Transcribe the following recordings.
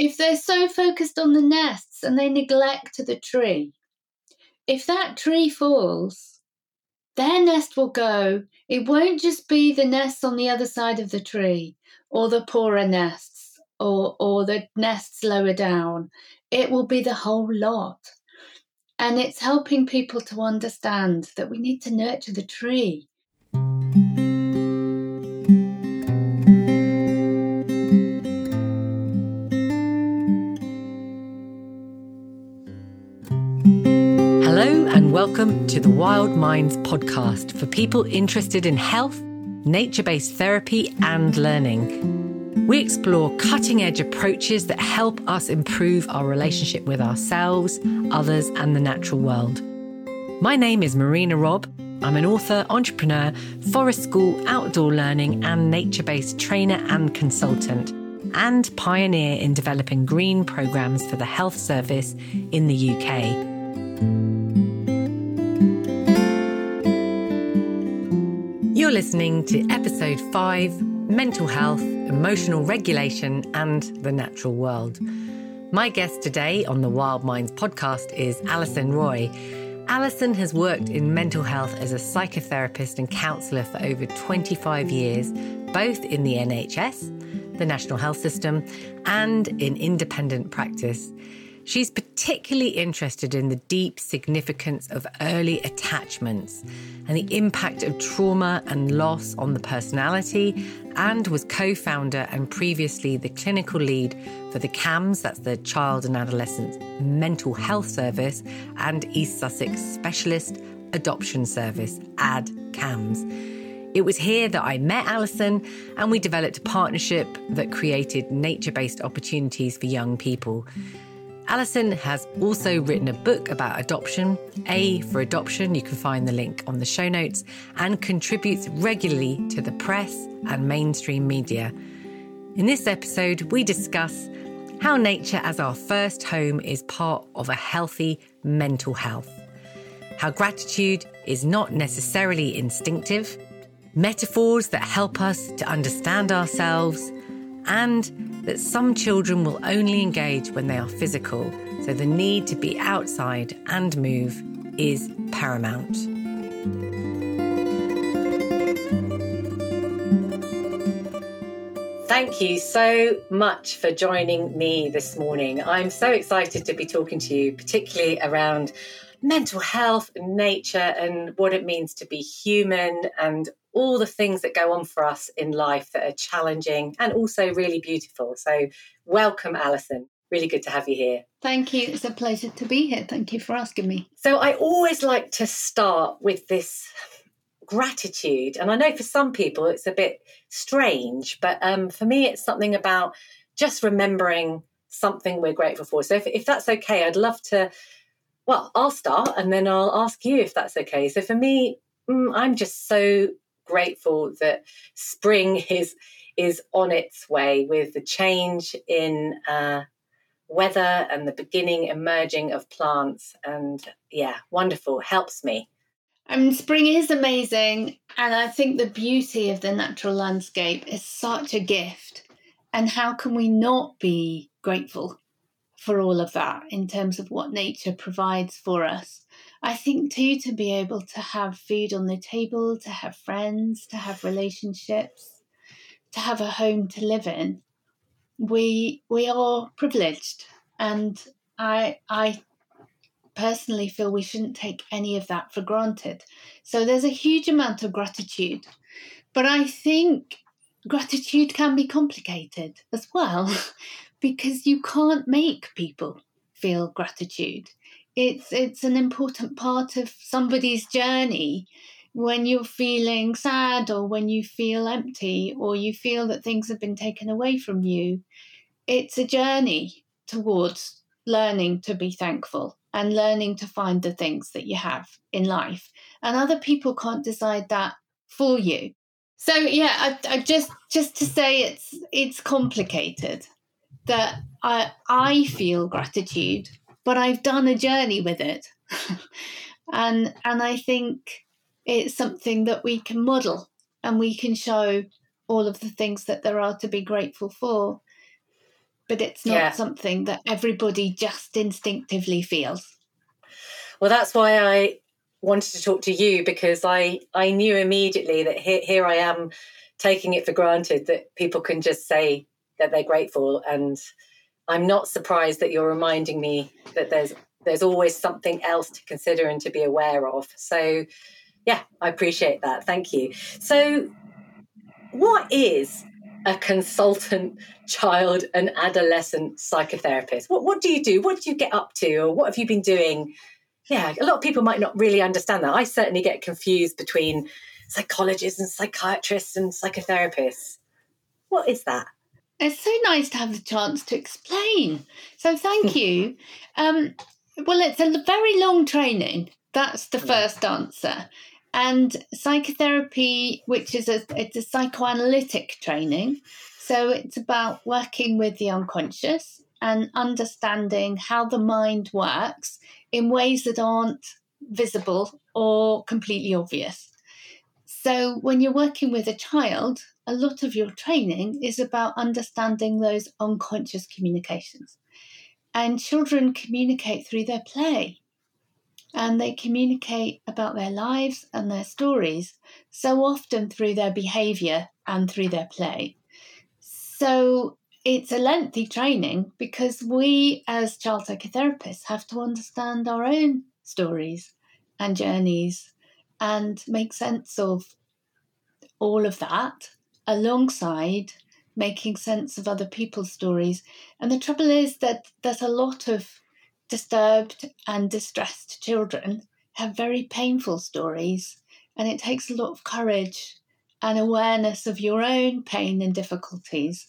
if they're so focused on the nests and they neglect the tree, if that tree falls, their nest will go. It won't just be the nests on the other side of the tree or the poorer nests or, or the nests lower down. It will be the whole lot. And it's helping people to understand that we need to nurture the tree. Welcome to the Wild Minds podcast for people interested in health, nature based therapy, and learning. We explore cutting edge approaches that help us improve our relationship with ourselves, others, and the natural world. My name is Marina Robb. I'm an author, entrepreneur, forest school, outdoor learning, and nature based trainer and consultant, and pioneer in developing green programs for the health service in the UK. You're listening to episode five Mental Health, Emotional Regulation, and the Natural World. My guest today on the Wild Minds podcast is Alison Roy. Alison has worked in mental health as a psychotherapist and counsellor for over 25 years, both in the NHS, the National Health System, and in independent practice. She's particularly interested in the deep significance of early attachments and the impact of trauma and loss on the personality, and was co founder and previously the clinical lead for the CAMHS, that's the Child and Adolescent Mental Health Service, and East Sussex Specialist Adoption Service, AD CAMS. It was here that I met Alison and we developed a partnership that created nature based opportunities for young people. Alison has also written a book about adoption, A for Adoption, you can find the link on the show notes, and contributes regularly to the press and mainstream media. In this episode, we discuss how nature as our first home is part of a healthy mental health, how gratitude is not necessarily instinctive, metaphors that help us to understand ourselves and that some children will only engage when they are physical, so the need to be outside and move is paramount. Thank you so much for joining me this morning. I'm so excited to be talking to you, particularly around mental health nature and what it means to be human and all the things that go on for us in life that are challenging and also really beautiful. So, welcome, Alison. Really good to have you here. Thank you. It's a pleasure to be here. Thank you for asking me. So, I always like to start with this gratitude. And I know for some people it's a bit strange, but um, for me, it's something about just remembering something we're grateful for. So, if, if that's okay, I'd love to. Well, I'll start and then I'll ask you if that's okay. So, for me, mm, I'm just so grateful that spring is is on its way with the change in uh, weather and the beginning emerging of plants. And yeah, wonderful. Helps me. I mean, spring is amazing. And I think the beauty of the natural landscape is such a gift. And how can we not be grateful for all of that in terms of what nature provides for us? I think too to be able to have food on the table, to have friends, to have relationships, to have a home to live in, we we are privileged, and I I personally feel we shouldn't take any of that for granted. So there's a huge amount of gratitude, but I think gratitude can be complicated as well because you can't make people feel gratitude it's it's an important part of somebody's journey when you're feeling sad or when you feel empty or you feel that things have been taken away from you. It's a journey towards learning to be thankful and learning to find the things that you have in life. And other people can't decide that for you. So yeah I, I just just to say it's it's complicated that i i feel gratitude but I've done a journey with it. and and I think it's something that we can model and we can show all of the things that there are to be grateful for. but it's not yeah. something that everybody just instinctively feels. Well, that's why I wanted to talk to you because I I knew immediately that here, here I am taking it for granted that people can just say that they're grateful and I'm not surprised that you're reminding me that there's there's always something else to consider and to be aware of. So yeah, I appreciate that. Thank you. So what is a consultant child and adolescent psychotherapist? What what do you do? What do you get up to or what have you been doing yeah, a lot of people might not really understand that. I certainly get confused between psychologists and psychiatrists and psychotherapists. What is that? It's so nice to have the chance to explain. So thank you. Um, well, it's a very long training. That's the first answer. And psychotherapy, which is a it's a psychoanalytic training, so it's about working with the unconscious and understanding how the mind works in ways that aren't visible or completely obvious. So, when you're working with a child, a lot of your training is about understanding those unconscious communications. And children communicate through their play and they communicate about their lives and their stories so often through their behavior and through their play. So, it's a lengthy training because we, as child psychotherapists, have to understand our own stories and journeys and make sense of all of that alongside making sense of other people's stories. And the trouble is that there's a lot of disturbed and distressed children have very painful stories, and it takes a lot of courage and awareness of your own pain and difficulties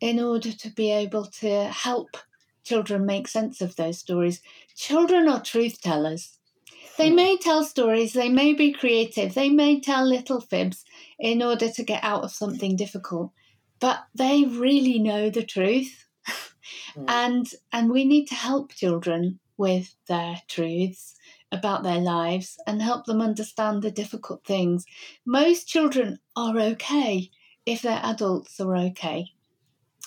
in order to be able to help children make sense of those stories. Children are truth tellers. They may tell stories, they may be creative, they may tell little fibs in order to get out of something difficult, but they really know the truth. mm. And and we need to help children with their truths about their lives and help them understand the difficult things. Most children are okay if their adults are okay.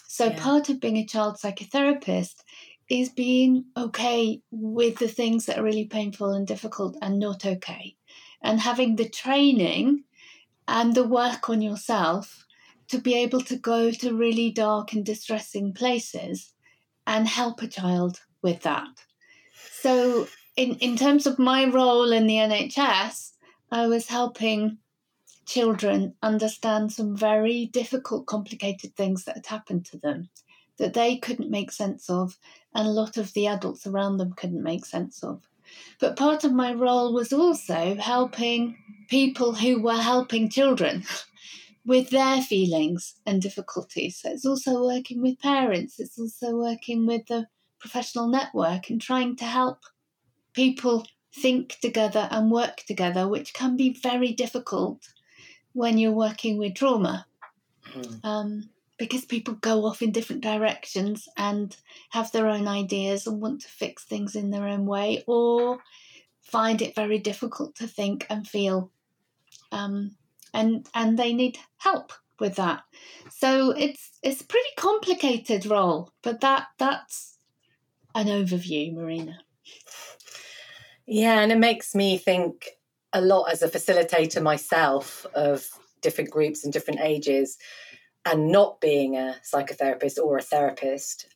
So yeah. part of being a child psychotherapist is being okay with the things that are really painful and difficult and not okay. And having the training and the work on yourself to be able to go to really dark and distressing places and help a child with that. So, in, in terms of my role in the NHS, I was helping children understand some very difficult, complicated things that had happened to them that they couldn't make sense of, and a lot of the adults around them couldn't make sense of. But part of my role was also helping people who were helping children with their feelings and difficulties. So it's also working with parents, it's also working with the professional network and trying to help people think together and work together, which can be very difficult when you're working with trauma. Mm. Um, because people go off in different directions and have their own ideas and want to fix things in their own way or find it very difficult to think and feel. Um, and and they need help with that. So it's it's a pretty complicated role but that that's an overview marina. Yeah and it makes me think a lot as a facilitator myself of different groups and different ages and not being a psychotherapist or a therapist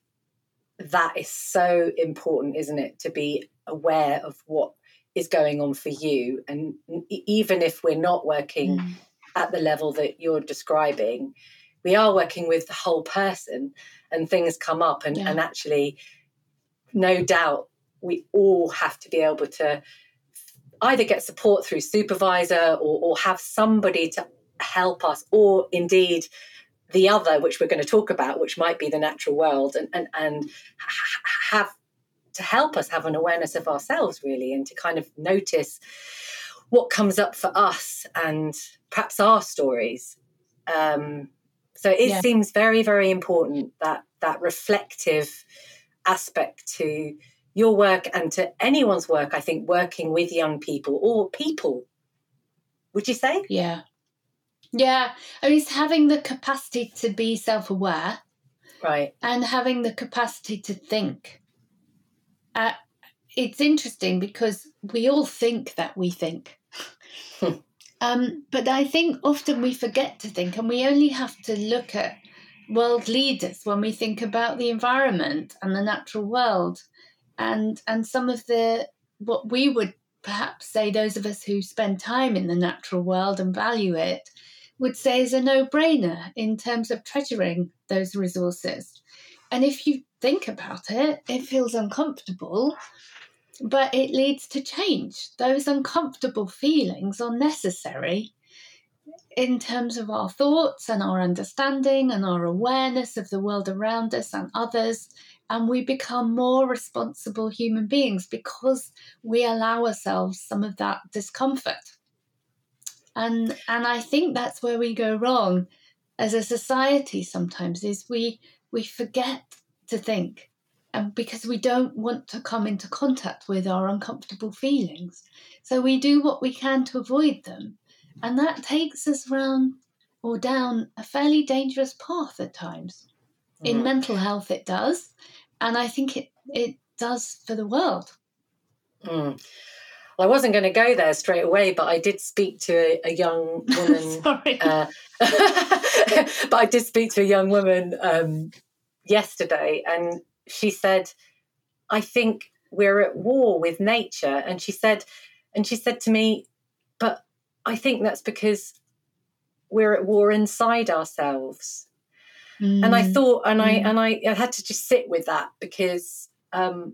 that is so important isn't it to be aware of what is going on for you and even if we're not working mm. at the level that you're describing we are working with the whole person and things come up and, yeah. and actually no doubt we all have to be able to either get support through supervisor or, or have somebody to help us, or indeed the other, which we're going to talk about, which might be the natural world, and and and have to help us have an awareness of ourselves really, and to kind of notice what comes up for us and perhaps our stories. Um, so it yeah. seems very very important that that reflective aspect to your work and to anyone's work, I think working with young people or people, would you say? Yeah. Yeah. I mean, it's having the capacity to be self aware Right. And having the capacity to think. Uh, it's interesting because we all think that we think. Hmm. um, but I think often we forget to think, and we only have to look at world leaders when we think about the environment and the natural world and and some of the what we would perhaps say those of us who spend time in the natural world and value it would say is a no-brainer in terms of treasuring those resources and if you think about it it feels uncomfortable but it leads to change those uncomfortable feelings are necessary in terms of our thoughts and our understanding and our awareness of the world around us and others. And we become more responsible human beings because we allow ourselves some of that discomfort. And, and I think that's where we go wrong as a society sometimes is we we forget to think and because we don't want to come into contact with our uncomfortable feelings so we do what we can to avoid them and that takes us round or down a fairly dangerous path at times. Mm. In mental health, it does. And I think it, it does for the world. Mm. I wasn't going to go there straight away, but I did speak to a, a young woman. Sorry. Uh, but I did speak to a young woman um, yesterday, and she said, "I think we're at war with nature." And she said, and she said to me, "But I think that's because we're at war inside ourselves. Mm. And I mm. thought, and I mm. and I, I, had to just sit with that because um,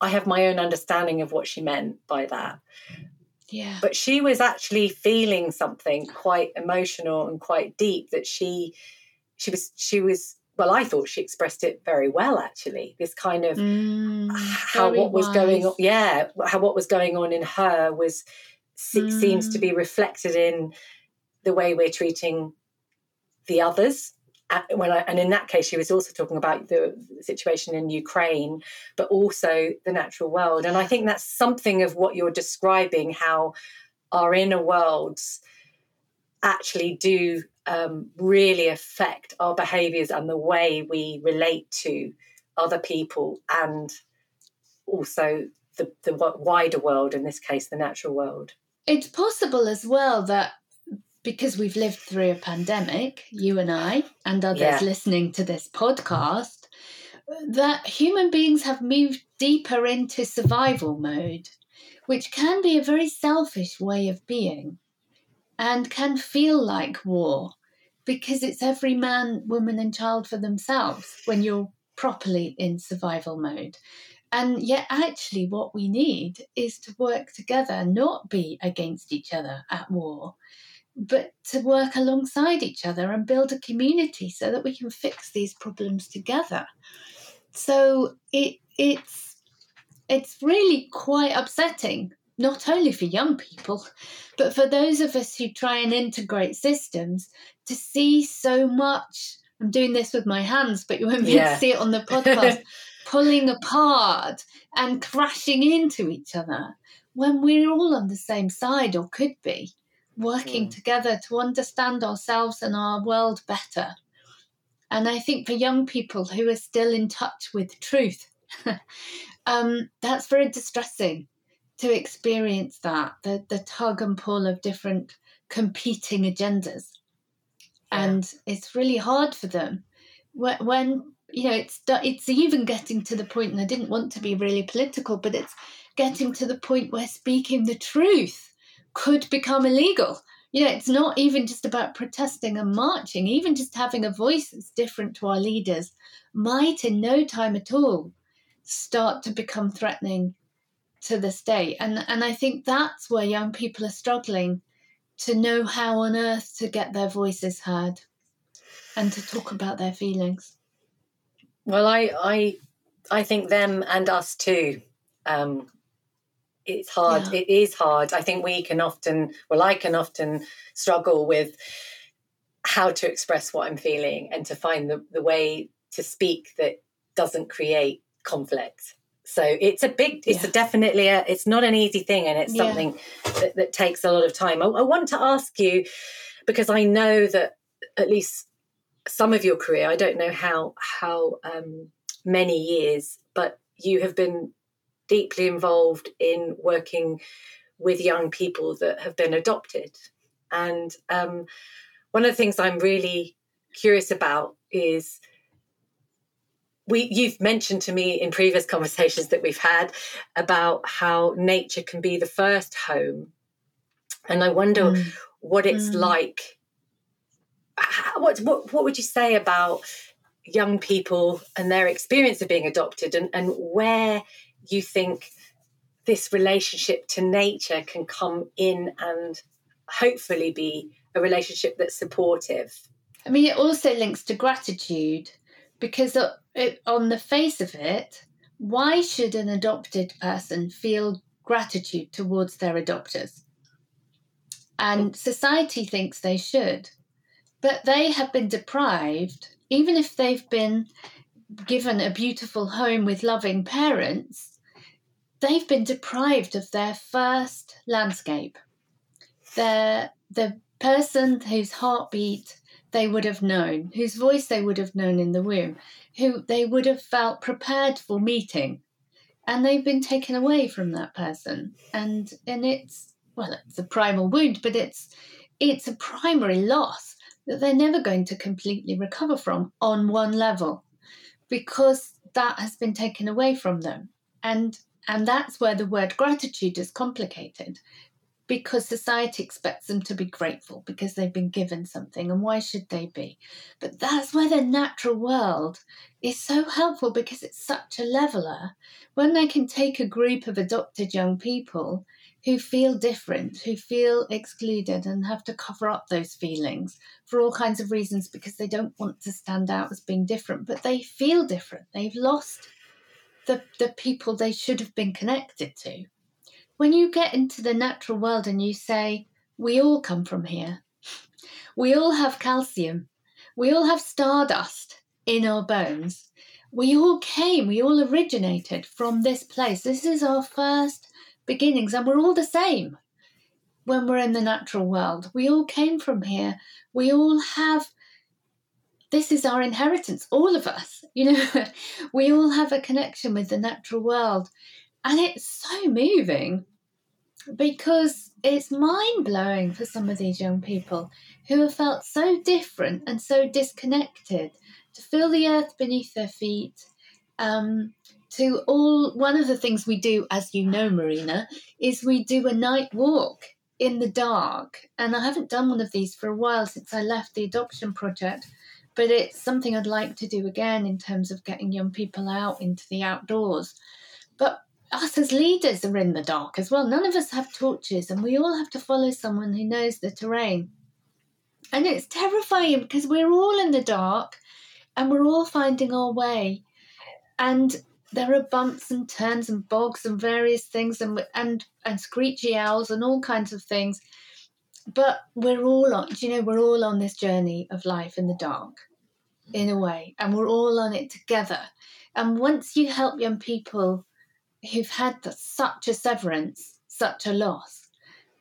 I have my own understanding of what she meant by that. Yeah. But she was actually feeling something quite emotional and quite deep that she she was she was well I thought she expressed it very well actually this kind of mm, how what was going on yeah how what was going on in her was mm. seems to be mm. reflected in the way we're treating the others. When I, and in that case, she was also talking about the situation in Ukraine, but also the natural world. And I think that's something of what you're describing how our inner worlds actually do um, really affect our behaviors and the way we relate to other people and also the, the wider world, in this case, the natural world. It's possible as well that because we've lived through a pandemic, you and I, and others yeah. listening to this podcast, that human beings have moved deeper into survival mode, which can be a very selfish way of being and can feel like war because it's every man, woman, and child for themselves when you're properly in survival mode. And yet, actually, what we need is to work together, not be against each other at war, but to work alongside each other and build a community so that we can fix these problems together. So it it's it's really quite upsetting, not only for young people, but for those of us who try and integrate systems to see so much. I'm doing this with my hands, but you won't be able to see it on the podcast. pulling apart and crashing into each other when we're all on the same side or could be working mm. together to understand ourselves and our world better. And I think for young people who are still in touch with truth, um, that's very distressing to experience that the, the tug and pull of different competing agendas. Yeah. And it's really hard for them when, when you know it's it's even getting to the point and i didn't want to be really political but it's getting to the point where speaking the truth could become illegal. You know it's not even just about protesting and marching. Even just having a voice that's different to our leaders might in no time at all start to become threatening to the state. And and i think that's where young people are struggling to know how on earth to get their voices heard and to talk about their feelings. Well, I I I think them and us too. Um, it's hard. Yeah. It is hard. I think we can often, well, I can often struggle with how to express what I'm feeling and to find the, the way to speak that doesn't create conflict. So it's a big, it's yeah. a definitely a, it's not an easy thing, and it's yeah. something that, that, takes a lot of time. I, I want to ask you because I know that at least some of your career. I don't know how how um, many years, but you have been deeply involved in working with young people that have been adopted. And um, one of the things I'm really curious about is we you've mentioned to me in previous conversations that we've had about how nature can be the first home and i wonder mm. what it's mm. like what, what what would you say about young people and their experience of being adopted and, and where you think this relationship to nature can come in and hopefully be a relationship that's supportive i mean it also links to gratitude because uh, on the face of it, why should an adopted person feel gratitude towards their adopters? And mm. society thinks they should, but they have been deprived, even if they've been given a beautiful home with loving parents, they've been deprived of their first landscape. Their, the person whose heartbeat they would have known, whose voice they would have known in the womb, who they would have felt prepared for meeting. And they've been taken away from that person. And and it's well, it's a primal wound, but it's it's a primary loss that they're never going to completely recover from on one level because that has been taken away from them. And and that's where the word gratitude is complicated because society expects them to be grateful because they've been given something and why should they be? But that's where the natural world is so helpful because it's such a leveler. When they can take a group of adopted young people who feel different who feel excluded and have to cover up those feelings for all kinds of reasons because they don't want to stand out as being different but they feel different. They've lost the, the people they should have been connected to when you get into the natural world and you say, we all come from here, we all have calcium, we all have stardust in our bones, we all came, we all originated from this place. This is our first beginnings, and we're all the same when we're in the natural world. We all came from here. We all have this is our inheritance, all of us. You know, we all have a connection with the natural world. And it's so moving because it's mind blowing for some of these young people who have felt so different and so disconnected to feel the earth beneath their feet. Um, to all, one of the things we do, as you know, Marina, is we do a night walk in the dark. And I haven't done one of these for a while since I left the adoption project, but it's something I'd like to do again in terms of getting young people out into the outdoors. But us as leaders are in the dark as well. None of us have torches, and we all have to follow someone who knows the terrain. And it's terrifying because we're all in the dark and we're all finding our way. And there are bumps and turns and bogs and various things and and and screechy owls and all kinds of things. But we're all on, you know, we're all on this journey of life in the dark, in a way, and we're all on it together. And once you help young people who've had the, such a severance, such a loss,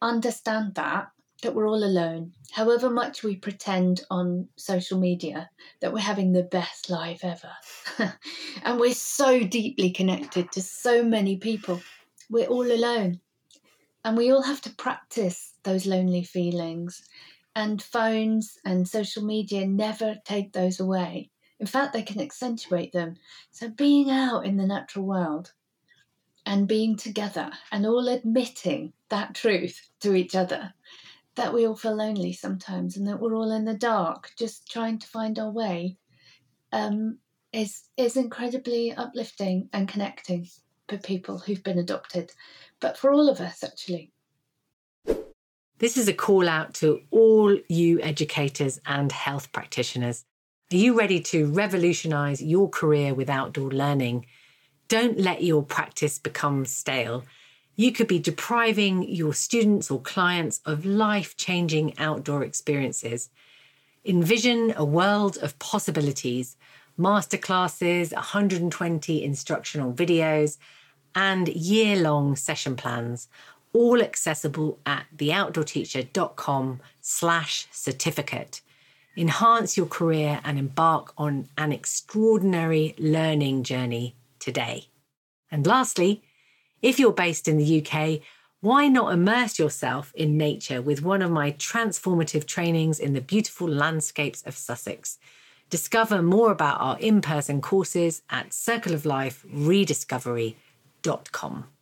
understand that that we're all alone. However much we pretend on social media that we're having the best life ever. and we're so deeply connected to so many people. We're all alone. And we all have to practice those lonely feelings. And phones and social media never take those away. In fact, they can accentuate them. So, being out in the natural world, and being together and all admitting that truth to each other that we all feel lonely sometimes and that we're all in the dark just trying to find our way um, is is incredibly uplifting and connecting for people who've been adopted but for all of us actually this is a call out to all you educators and health practitioners are you ready to revolutionize your career with outdoor learning don't let your practice become stale. You could be depriving your students or clients of life changing outdoor experiences. Envision a world of possibilities, masterclasses, 120 instructional videos, and year long session plans, all accessible at theoutdoorteacher.com slash certificate. enhance your career, and embark on an extraordinary learning journey today. And lastly, if you're based in the UK, why not immerse yourself in nature with one of my transformative trainings in the beautiful landscapes of Sussex? Discover more about our in person courses at circleofliferediscovery.com.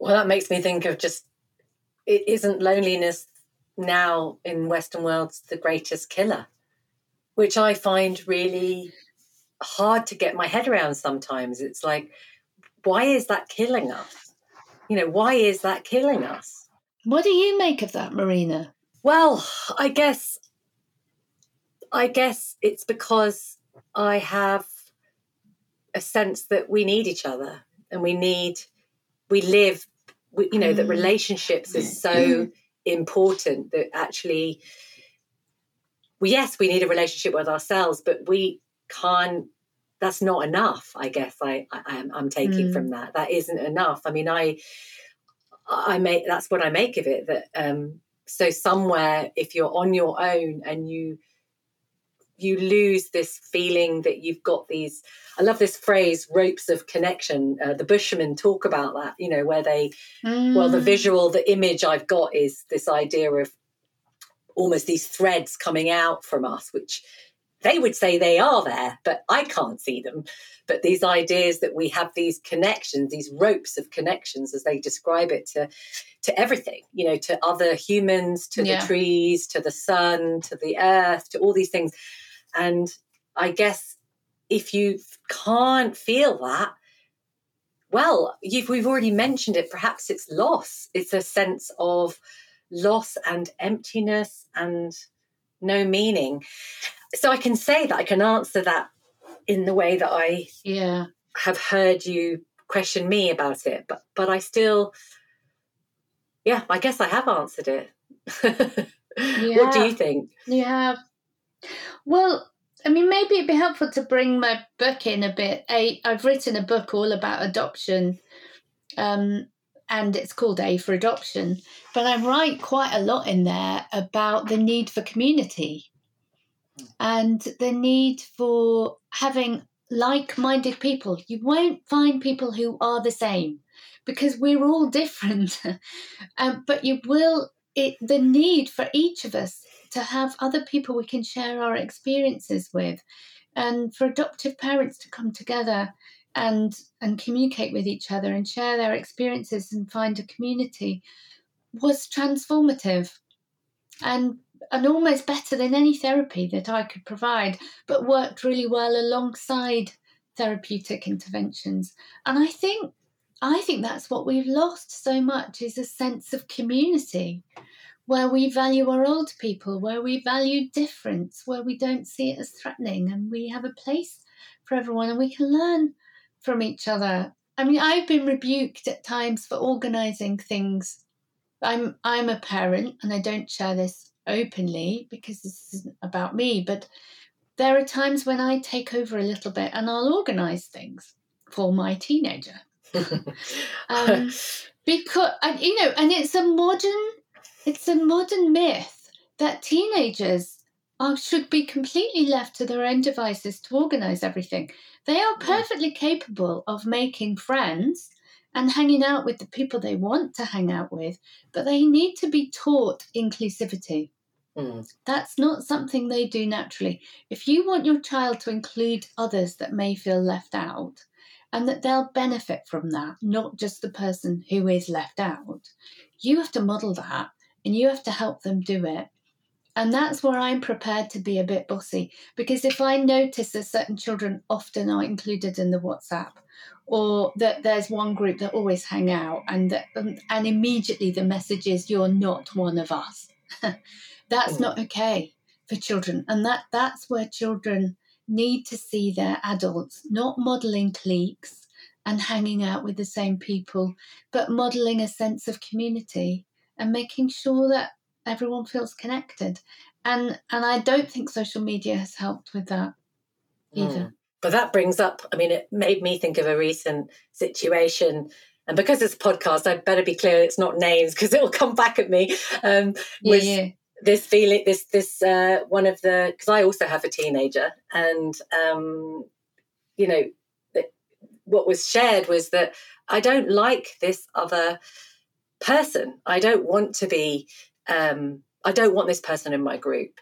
Well, that makes me think of just it isn't loneliness now in Western worlds the greatest killer, which I find really hard to get my head around sometimes. It's like, why is that killing us? You know, why is that killing us? What do you make of that, Marina? Well, I guess I guess it's because I have a sense that we need each other and we need we live we, you know that mm. relationships is so important that actually well, yes we need a relationship with ourselves but we can't that's not enough i guess. I, I am i'm taking mm. from that. That isn't enough. I mean i i make that's what i make of it that um so somewhere if you're on your own and you you lose this feeling that you've got these i love this phrase ropes of connection uh, the bushmen talk about that you know where they mm. well the mm. visual the image i've got is this idea of almost these threads coming out from us which they would say they are there but i can't see them but these ideas that we have these connections these ropes of connections as they describe it to to everything you know to other humans to yeah. the trees to the sun to the earth to all these things and I guess if you can't feel that, well, we've already mentioned it, perhaps it's loss. It's a sense of loss and emptiness and no meaning. So I can say that I can answer that in the way that I yeah. have heard you question me about it, but but I still yeah, I guess I have answered it. yeah. What do you think? You have well, I mean, maybe it'd be helpful to bring my book in a bit. I, I've written a book all about adoption, um, and it's called A for Adoption. But I write quite a lot in there about the need for community and the need for having like minded people. You won't find people who are the same because we're all different. um, but you will, it, the need for each of us to have other people we can share our experiences with and for adoptive parents to come together and and communicate with each other and share their experiences and find a community was transformative and and almost better than any therapy that I could provide, but worked really well alongside therapeutic interventions. And I think I think that's what we've lost so much is a sense of community where we value our old people, where we value difference, where we don't see it as threatening, and we have a place for everyone and we can learn from each other. I mean, I've been rebuked at times for organizing things. I'm I'm a parent and I don't share this openly because this isn't about me, but there are times when I take over a little bit and I'll organize things for my teenager. um, because you know, and it's a modern it's a modern myth that teenagers are, should be completely left to their own devices to organize everything. They are perfectly capable of making friends and hanging out with the people they want to hang out with, but they need to be taught inclusivity. Mm. That's not something they do naturally. If you want your child to include others that may feel left out, and that they'll benefit from that, not just the person who is left out, you have to model that and you have to help them do it. And that's where I'm prepared to be a bit bossy because if I notice that certain children often are included in the WhatsApp, or that there's one group that always hang out, and that, um, and immediately the message is you're not one of us. that's mm. not okay for children, and that that's where children need to see their adults not modeling cliques and hanging out with the same people, but modeling a sense of community and making sure that everyone feels connected. And and I don't think social media has helped with that either. Mm. But that brings up, I mean, it made me think of a recent situation. And because it's a podcast, I'd better be clear it's not names because it'll come back at me. Um, yeah, yeah. this feeling, this this uh, one of the because I also have a teenager, and um, you know, what was shared was that I don't like this other person. I don't want to be. Um, I don't want this person in my group.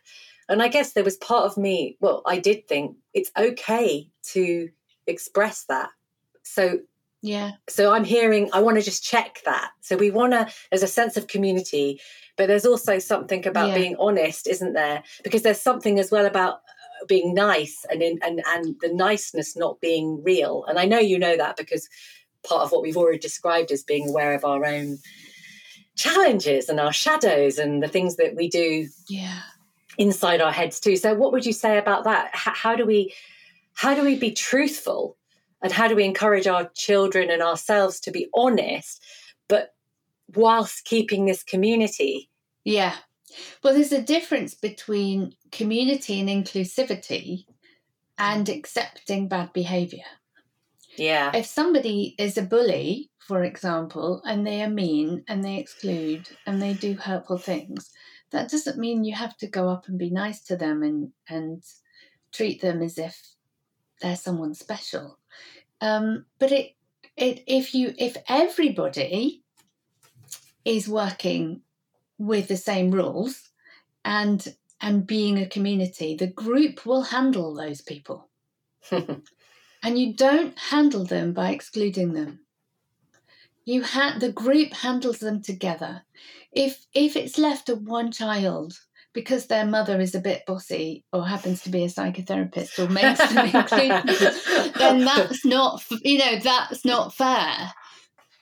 And I guess there was part of me. Well, I did think it's okay to express that. So yeah. So I'm hearing, I want to just check that. So we want to, there's a sense of community, but there's also something about yeah. being honest, isn't there? Because there's something as well about uh, being nice and in, and and the niceness not being real. And I know you know that because part of what we've already described as being aware of our own challenges and our shadows and the things that we do yeah. inside our heads too. So what would you say about that? H- how do we how do we be truthful? And how do we encourage our children and ourselves to be honest but whilst keeping this community? Yeah. Well there's a difference between community and inclusivity and accepting bad behavior yeah if somebody is a bully for example and they are mean and they exclude and they do hurtful things that doesn't mean you have to go up and be nice to them and and treat them as if they're someone special um, but it, it, if you, if everybody is working with the same rules and and being a community, the group will handle those people. and you don't handle them by excluding them. You ha- the group handles them together. If if it's left to one child because their mother is a bit bossy or happens to be a psychotherapist or makes them include then that's not you know that's not fair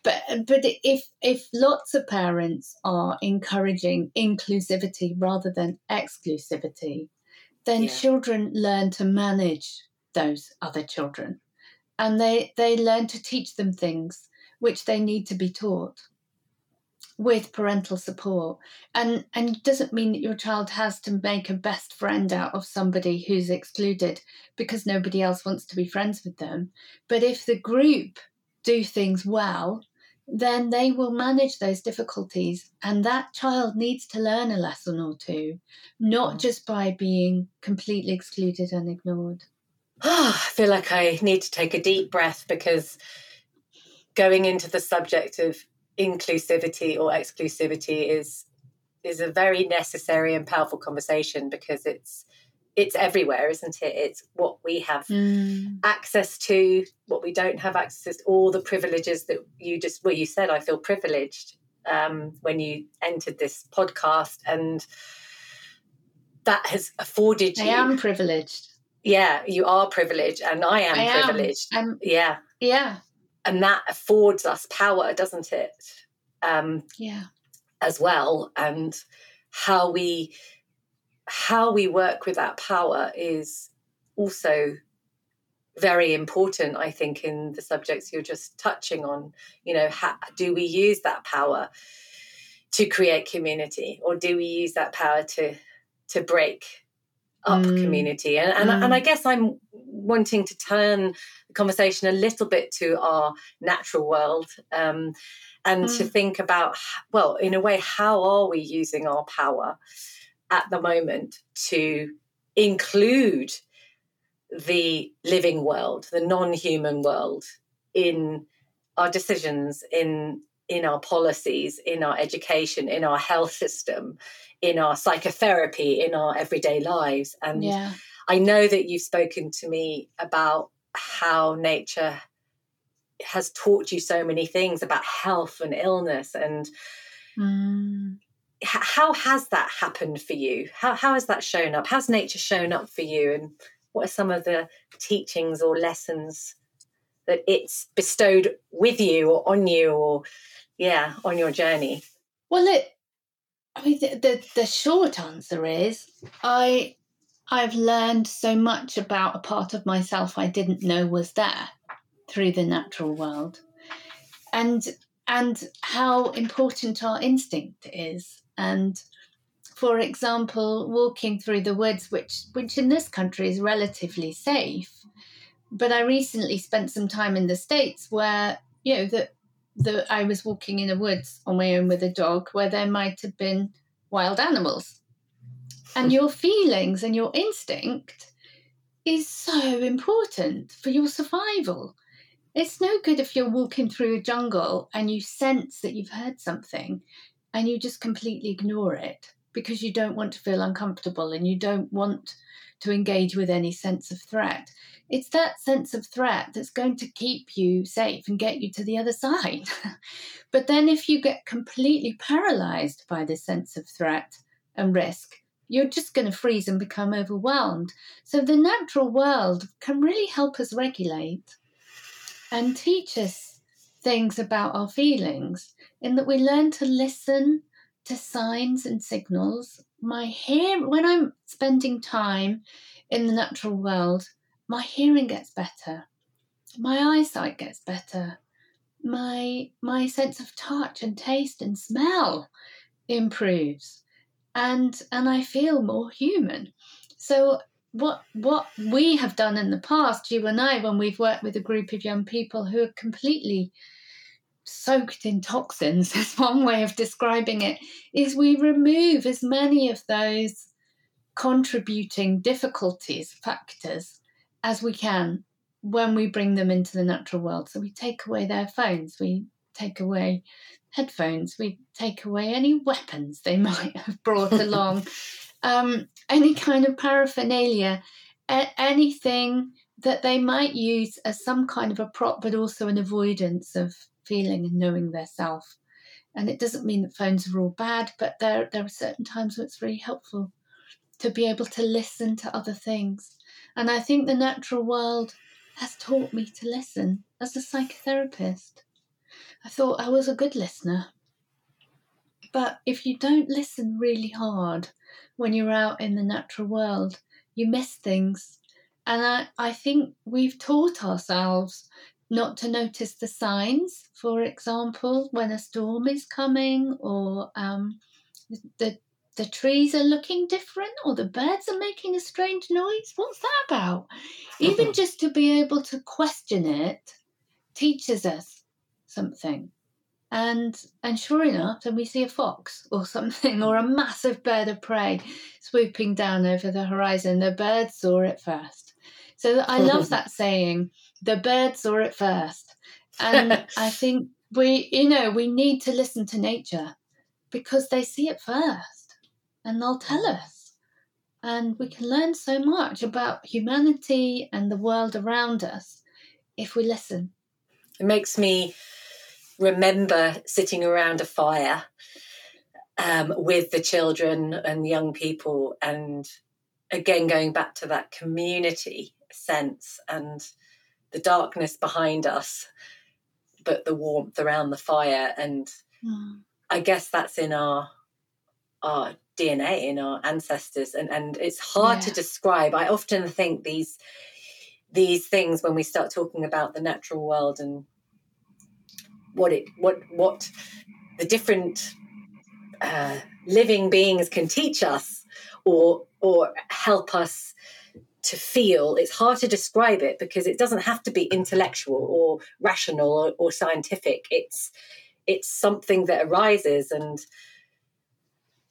but but if if lots of parents are encouraging inclusivity rather than exclusivity then yeah. children learn to manage those other children. And they they learn to teach them things which they need to be taught with parental support. And and doesn't mean that your child has to make a best friend out of somebody who's excluded because nobody else wants to be friends with them. But if the group do things well then they will manage those difficulties. And that child needs to learn a lesson or two not mm. just by being completely excluded and ignored oh, i feel like i need to take a deep breath because going into the subject of inclusivity or exclusivity is is a very necessary and powerful conversation because it's it's everywhere isn't it it's what we have mm. access to what we don't have access to all the privileges that you just well you said i feel privileged um, when you entered this podcast and that has afforded you i am privileged yeah you are privileged and i am I privileged am. yeah yeah and that affords us power, doesn't it? Um, yeah. As well, and how we how we work with that power is also very important i think in the subjects you're just touching on you know how, do we use that power to create community or do we use that power to to break up mm. community and and, mm. and i guess i'm wanting to turn the conversation a little bit to our natural world um, and mm. to think about, well, in a way, how are we using our power at the moment to include the living world, the non human world in our decisions, in in our policies, in our education, in our health system, in our psychotherapy, in our everyday lives. And yeah. I know that you've spoken to me about how nature has taught you so many things about health and illness and mm. how has that happened for you how, how has that shown up how's nature shown up for you and what are some of the teachings or lessons that it's bestowed with you or on you or yeah on your journey well it i mean the, the, the short answer is i I've learned so much about a part of myself I didn't know was there through the natural world. And and how important our instinct is. And for example, walking through the woods, which which in this country is relatively safe. But I recently spent some time in the States where, you know, that the I was walking in the woods on my own with a dog where there might have been wild animals and your feelings and your instinct is so important for your survival. It's no good if you're walking through a jungle and you sense that you've heard something and you just completely ignore it because you don't want to feel uncomfortable and you don't want to engage with any sense of threat. It's that sense of threat that's going to keep you safe and get you to the other side. but then, if you get completely paralyzed by this sense of threat and risk, you're just going to freeze and become overwhelmed. So, the natural world can really help us regulate and teach us things about our feelings in that we learn to listen to signs and signals. My hearing when I'm spending time in the natural world, my hearing gets better, my eyesight gets better, my my sense of touch and taste and smell improves, and and I feel more human. So what what we have done in the past, you and I, when we've worked with a group of young people who are completely soaked in toxins, is one way of describing it, is we remove as many of those contributing difficulties, factors, as we can when we bring them into the natural world. So we take away their phones, we take away headphones, we take away any weapons they might have brought along, um, any kind of paraphernalia, a- anything that they might use as some kind of a prop, but also an avoidance of feeling and knowing their self. And it doesn't mean that phones are all bad, but there, there are certain times where it's really helpful to be able to listen to other things. And I think the natural world has taught me to listen as a psychotherapist. I thought I was a good listener. But if you don't listen really hard when you're out in the natural world, you miss things. And I, I think we've taught ourselves not to notice the signs, for example, when a storm is coming or um, the the trees are looking different or the birds are making a strange noise. What's that about? Even just to be able to question it teaches us something. And and sure enough, then we see a fox or something or a massive bird of prey swooping down over the horizon. The bird saw it first. So I love that saying the bird saw it first. And I think we, you know, we need to listen to nature because they see it first and they'll tell mm. us. And we can learn so much about humanity and the world around us if we listen. It makes me remember sitting around a fire um, with the children and young people, and again going back to that community sense and the darkness behind us, but the warmth around the fire. And mm. I guess that's in our our DNA, in our ancestors, and and it's hard yeah. to describe. I often think these these things when we start talking about the natural world and what it what what the different uh, living beings can teach us or or help us to feel. It's hard to describe it because it doesn't have to be intellectual or rational or, or scientific. It's it's something that arises and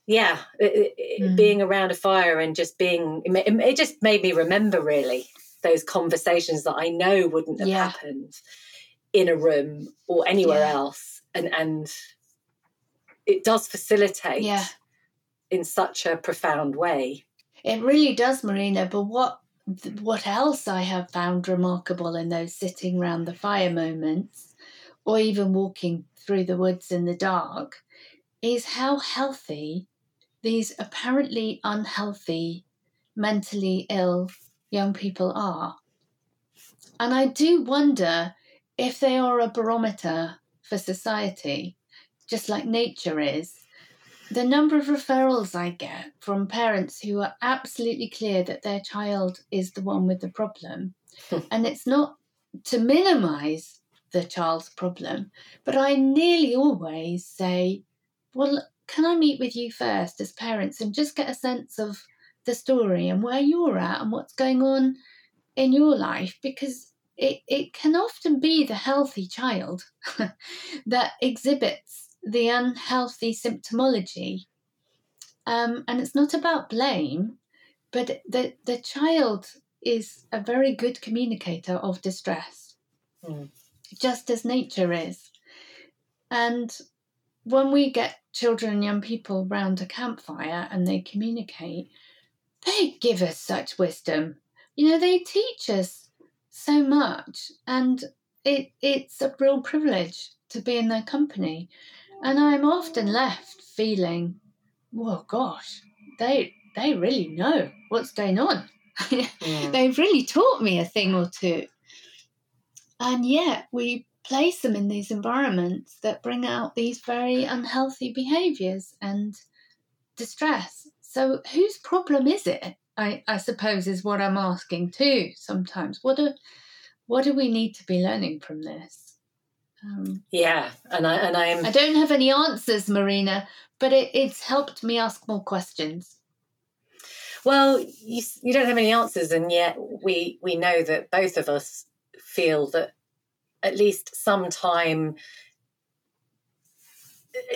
yeah, it, mm. being around a fire and just being it, it, just made me remember really those conversations that I know wouldn't have yeah. happened in a room or anywhere yeah. else, and and it does facilitate yeah. in such a profound way. It really does, Marina. But what what else I have found remarkable in those sitting round the fire moments, or even walking through the woods in the dark, is how healthy these apparently unhealthy, mentally ill young people are. And I do wonder if they are a barometer for society, just like nature is, the number of referrals I get from parents who are absolutely clear that their child is the one with the problem. and it's not to minimize the child's problem, but I nearly always say, Well, can I meet with you first as parents and just get a sense of the story and where you're at and what's going on in your life? Because it, it can often be the healthy child that exhibits the unhealthy symptomology. Um, and it's not about blame, but the, the child is a very good communicator of distress, Mm. just as nature is. And when we get children and young people round a campfire and they communicate, they give us such wisdom. You know, they teach us so much, and it it's a real privilege to be in their company. And I'm often left feeling, well, gosh, they they really know what's going on. Mm. They've really taught me a thing or two. And yet we place them in these environments that bring out these very unhealthy behaviours and distress. So whose problem is it? I, I suppose is what I'm asking too sometimes. What do what do we need to be learning from this? Um, Yeah, and I and I'm I don't have any answers, Marina, but it, it's helped me ask more questions. Well, you, you don't have any answers, and yet we we know that both of us feel that at least some time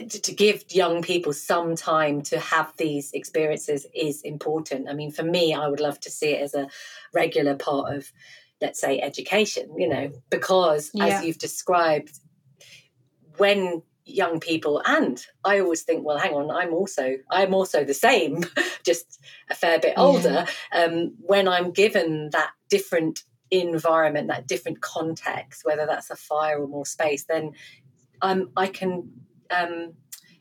to to give young people some time to have these experiences is important. I mean, for me, I would love to see it as a regular part of, let's say, education. You know, because Yeah. as you've described, when young people and i always think well hang on i'm also i'm also the same just a fair bit Yeah. older um, when i'm given that different environment that different context whether that's a fire or more space then um, i can um,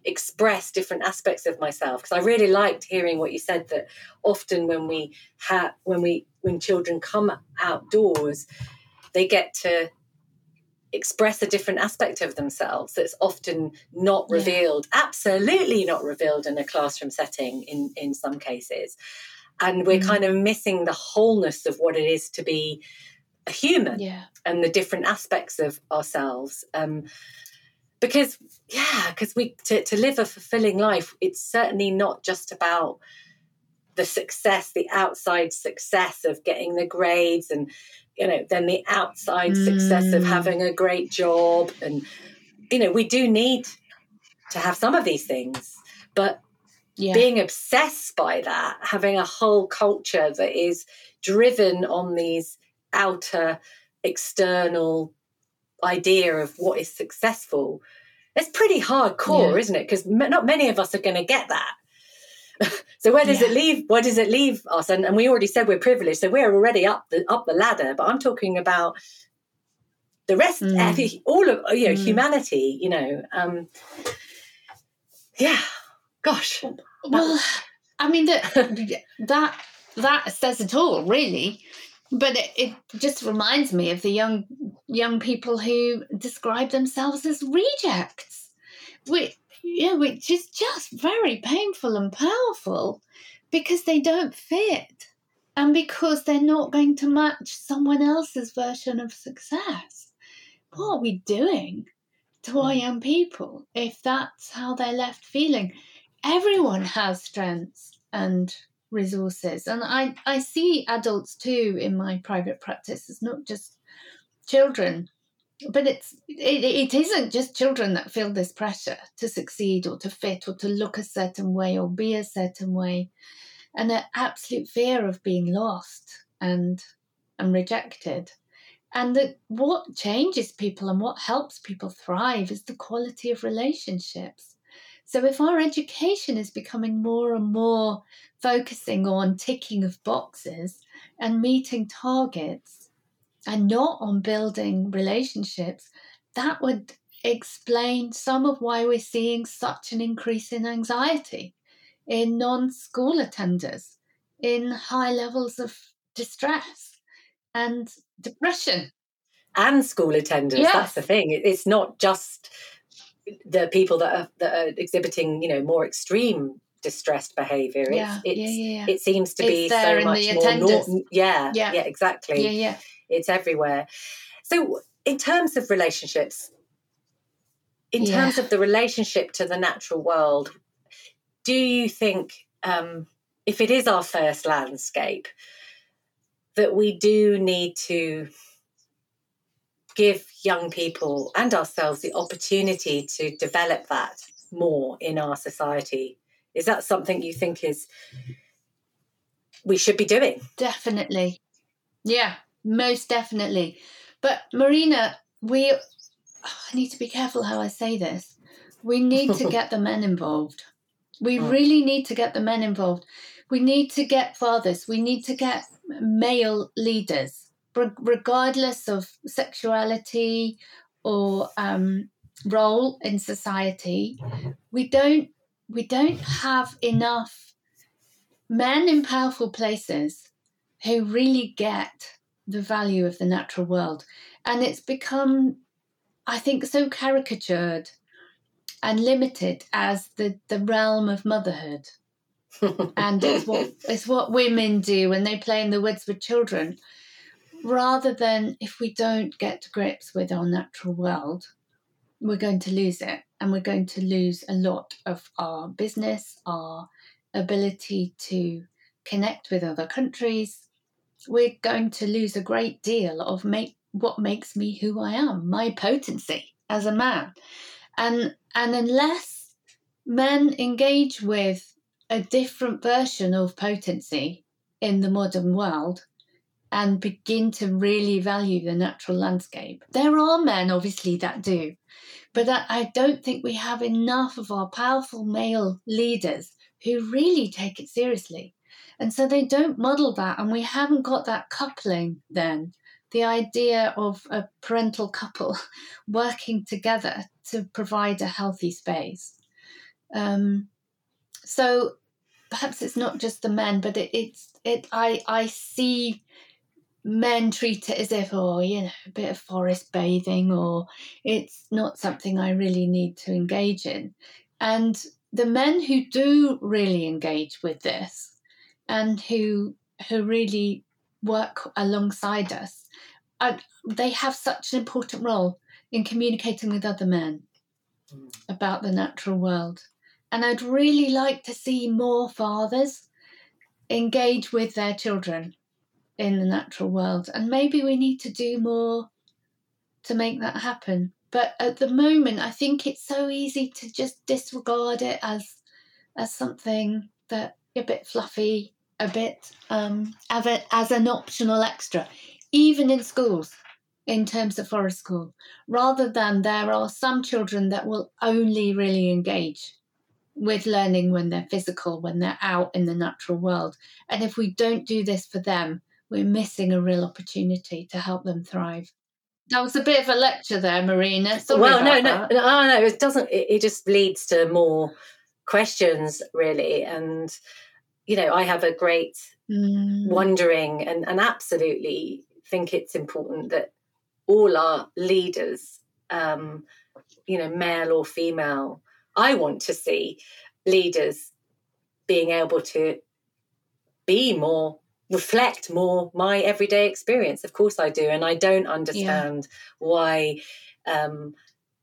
express different aspects of myself because i really liked hearing what you said that often when we have when we when children come outdoors they get to express a different aspect of themselves that's often not Yeah. revealed absolutely not revealed in a classroom setting in in some cases and we're Mm. kind of missing the wholeness of what it is to be a human Yeah. and the different aspects of ourselves um because yeah because we to, to live a fulfilling life it's certainly not just about the success the outside success of getting the grades and you know then the outside success of Mm. having a great job and you know we do need to have some of these things but Yeah. being obsessed by that, having a whole culture that is driven on these outer external idea of what is successful, it's pretty hardcore, Yeah. isn't it? Because not many of us are going to get that. so where does it leave? Where does it leave us? And, and we already said we're privileged, so we're already up the up the ladder. But I'm talking about the rest, Mm. all of you know, Mm. humanity. You know, um, yeah. Gosh, Well, I mean that that that says it all, really. But it, it just reminds me of the young young people who describe themselves as rejects, which yeah, which is just very painful and powerful because they don't fit and because they're not going to match someone else's version of success. What are we doing to our Mm. young people if that's how they're left feeling? everyone has strengths and resources. And i i see adults too in my private practice. It's not just children but it's it, it isn't just children that feel this pressure to succeed or to fit or to look a certain way or be a certain way. And an absolute fear of being lost and and rejected. And that what changes people and what helps people thrive is the quality of relationships so if our education is becoming more and more focusing on ticking of boxes and meeting targets and not on building relationships, that would explain some of why we're seeing such an increase in anxiety in non school attenders, in high levels of distress and depression. and school attenders. Yes. That's the thing. It's not just the people that are that are exhibiting, you know, more extreme distressed behaviour. Yeah, it's yeah, yeah, yeah. it seems to It's be so much more yeah, Yeah. yeah, exactly. Yeah, yeah. It's everywhere. So, in terms of relationships, in Yeah. terms of the relationship to the natural world, do you think, um, if it is our first landscape, that we do need to give young people and ourselves the opportunity to develop that more in our society? Is that something you think is we should be doing? Definitely. Yeah, most definitely. But Marina, we oh, I need to be careful how I say this. We need to get the men involved. We mm. really need to get the men involved. We need to get fathers. We need to get male leaders, regardless of sexuality or um, role in society. We don't we don't have enough men in powerful places who really get the value of the natural world, and it's become, I think, so caricatured and limited as the the realm of motherhood and it's what it's what women do when they play in the woods with children rather than if we don't get to grips with our natural world we're going to lose it. And we're going to lose a lot of our business our ability to connect with other countries. We're going to lose a great deal of make what makes me who i am my potency as a man. And and unless men engage with a different version of potency in the modern world and begin to really value the natural landscape. There are men, obviously, that do, but I don't think we have enough of our powerful male leaders who really take it seriously. And so they don't model that, and we haven't got that coupling then. The idea of a parental couple working together to provide a healthy space. Um, so perhaps it's not just the men, but it, it's it. I I see men treat it as if oh you know a bit of forest bathing or it's not something I really need to engage in, and the men who do really engage with this and who who really work alongside us, I, they have such an important role in communicating with other men mm. about the natural world. And I'd really like to see more fathers engage with their children in the natural world. And maybe we need to do more to make that happen. But at the moment, I think it's so easy to just disregard it as as something that a bit fluffy, a bit um, as, an optional extra, even in schools in terms of forest school, rather than there are some children that will only really engage with learning when they're physical, when they're out in the natural world. And if we don't do this for them, we're missing a real opportunity to help them thrive. That was a bit of a lecture there, Marina. Sorry well, no, no, no, oh, no, it doesn't. It, it just leads to more questions, really. And you know, I have a great mm. wondering, and and absolutely think it's important that all our leaders, um, you know, male or female, I want to see leaders being able to be more reflect more my everyday experience of course i do and i don't understand yeah. why um,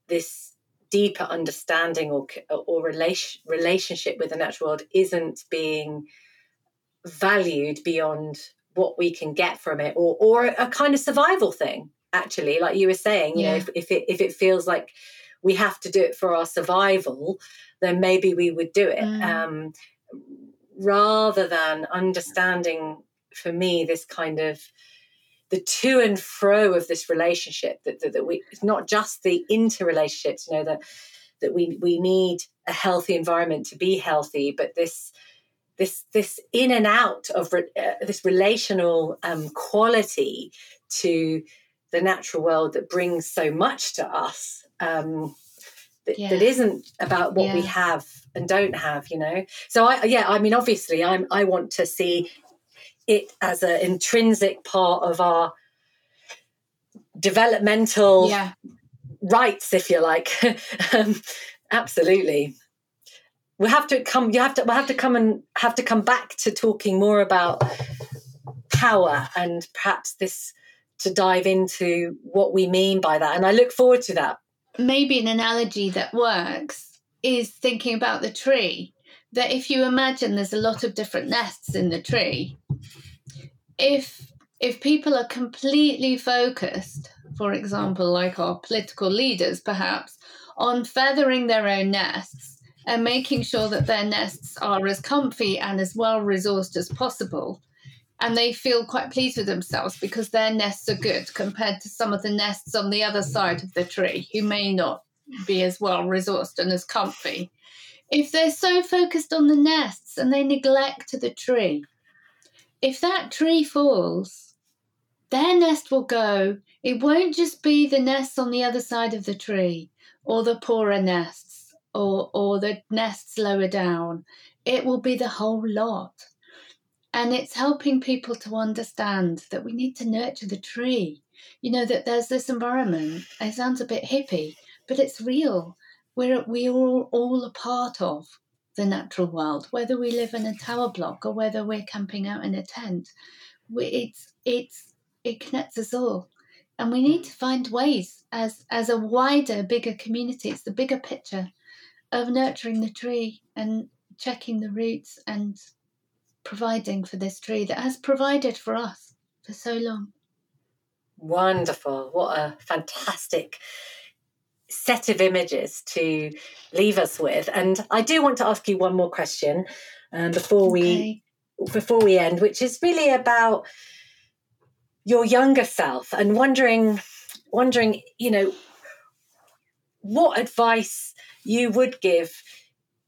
this deeper understanding or or relation, relationship with the natural world isn't being valued beyond what we can get from it or or a kind of survival thing actually like you were saying you yeah. know if, if it if it feels like we have to do it for our survival, then maybe we would do it. Mm. Um, rather than understanding for me this kind of the to and fro of this relationship that, that, that we it's not just the interrelationships you know that that we we need a healthy environment to be healthy but this this this in and out of re, uh, this relational um, quality to the natural world that brings so much to us um, that, yeah. that isn't about what yeah. we have and don't have you know so i yeah i mean obviously i'm i want to see it as an intrinsic part of our developmental yeah. rights if you like um, absolutely we have to come you have to we have to come and have to come back to talking more about power and perhaps this to dive into what we mean by that and i look forward to that maybe an analogy that works is thinking about the tree. That if you imagine there's a lot of different nests in the tree, if if people are completely focused, for example, like our political leaders perhaps, on feathering their own nests and making sure that their nests are as comfy and as well resourced as possible. And they feel quite pleased with themselves because their nests are good compared to some of the nests on the other side of the tree who may not be as well resourced and as comfy. If they're so focused on the nests and they neglect the tree, if that tree falls, their nest will go. It won't just be the nests on the other side of the tree or the poorer nests or, or the nests lower down. It will be the whole lot. And it's helping people to understand that we need to nurture the tree. You know, that there's this environment. It sounds a bit hippie, but it's real. We're, we're all, all a part of the natural world, whether we live in a tower block or whether we're camping out in a tent. We, it's, it's, it connects us all. And we need to find ways as, as a wider, bigger community. It's the bigger picture of nurturing the tree and checking the roots and providing for this tree that has provided for us for so long. Wonderful. What a fantastic set of images to leave us with. And I do want to ask you one more question um, before we before we end, which is really about your younger self and wondering wondering, you know, what advice you would give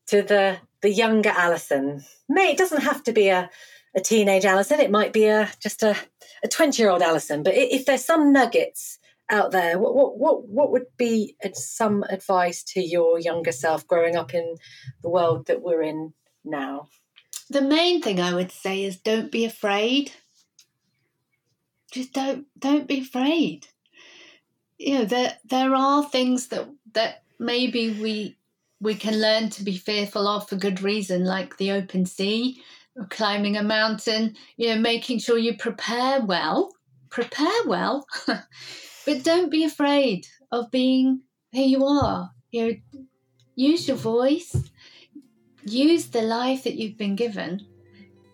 to the the younger Alison. May it doesn't have to be a a teenage Alison. It might be a just a a twenty year old Alison. But if there's some nuggets out there, what what what what would be some advice to your younger self growing up in the world that we're in now? The main thing I would say is don't be afraid. Just don't don't be afraid. You know, there there are things that that maybe we we can learn to be fearful of for good reason, like the open sea, or climbing a mountain, you know, making sure you prepare well. Prepare well. But don't be afraid of being who you are. You know, use your voice, use the life that you've been given,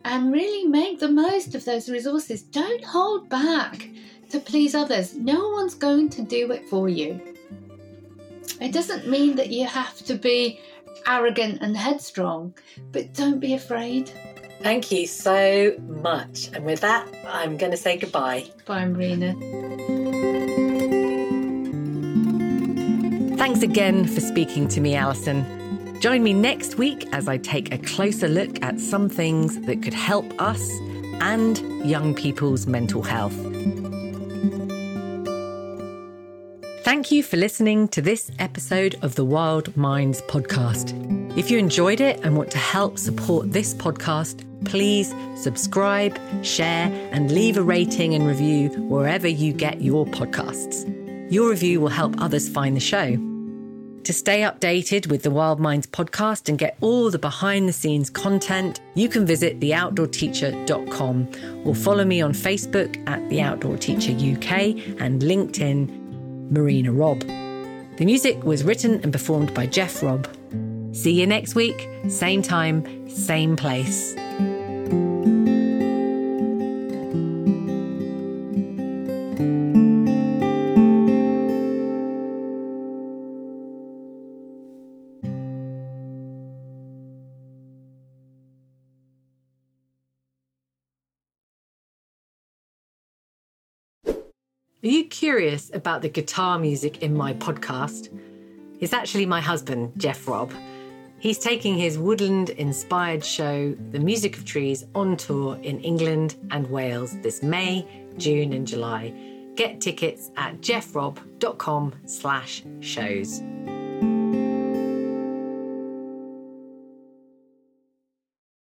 and really make the most of those resources. Don't hold back to please others. No one's going to do it for you. It doesn't mean that you have to be arrogant and headstrong, but don't be afraid. Thank you so much. And with that, I'm going to say goodbye. Bye, Marina. Thanks again for speaking to me, Alison. Join me next week as I take a closer look at some things that could help us and young people's mental health. Thank you for listening to this episode of the Wild Minds podcast. If you enjoyed it and want to help support this podcast, please subscribe, share, and leave a rating and review wherever you get your podcasts. Your review will help others find the show. To stay updated with the Wild Minds podcast and get all the behind the scenes content, you can visit theoutdoorteacher.com or follow me on Facebook at The Outdoor Teacher UK and LinkedIn, Marina Robb. The music was written and performed by Jeff Robb. See you next week, same time, same place. Curious about the guitar music in my podcast? It's actually my husband, Jeff Robb. He's taking his woodland inspired show, The Music of Trees, on tour in England and Wales this May, June, and July. Get tickets at jeffrobb.com slash shows.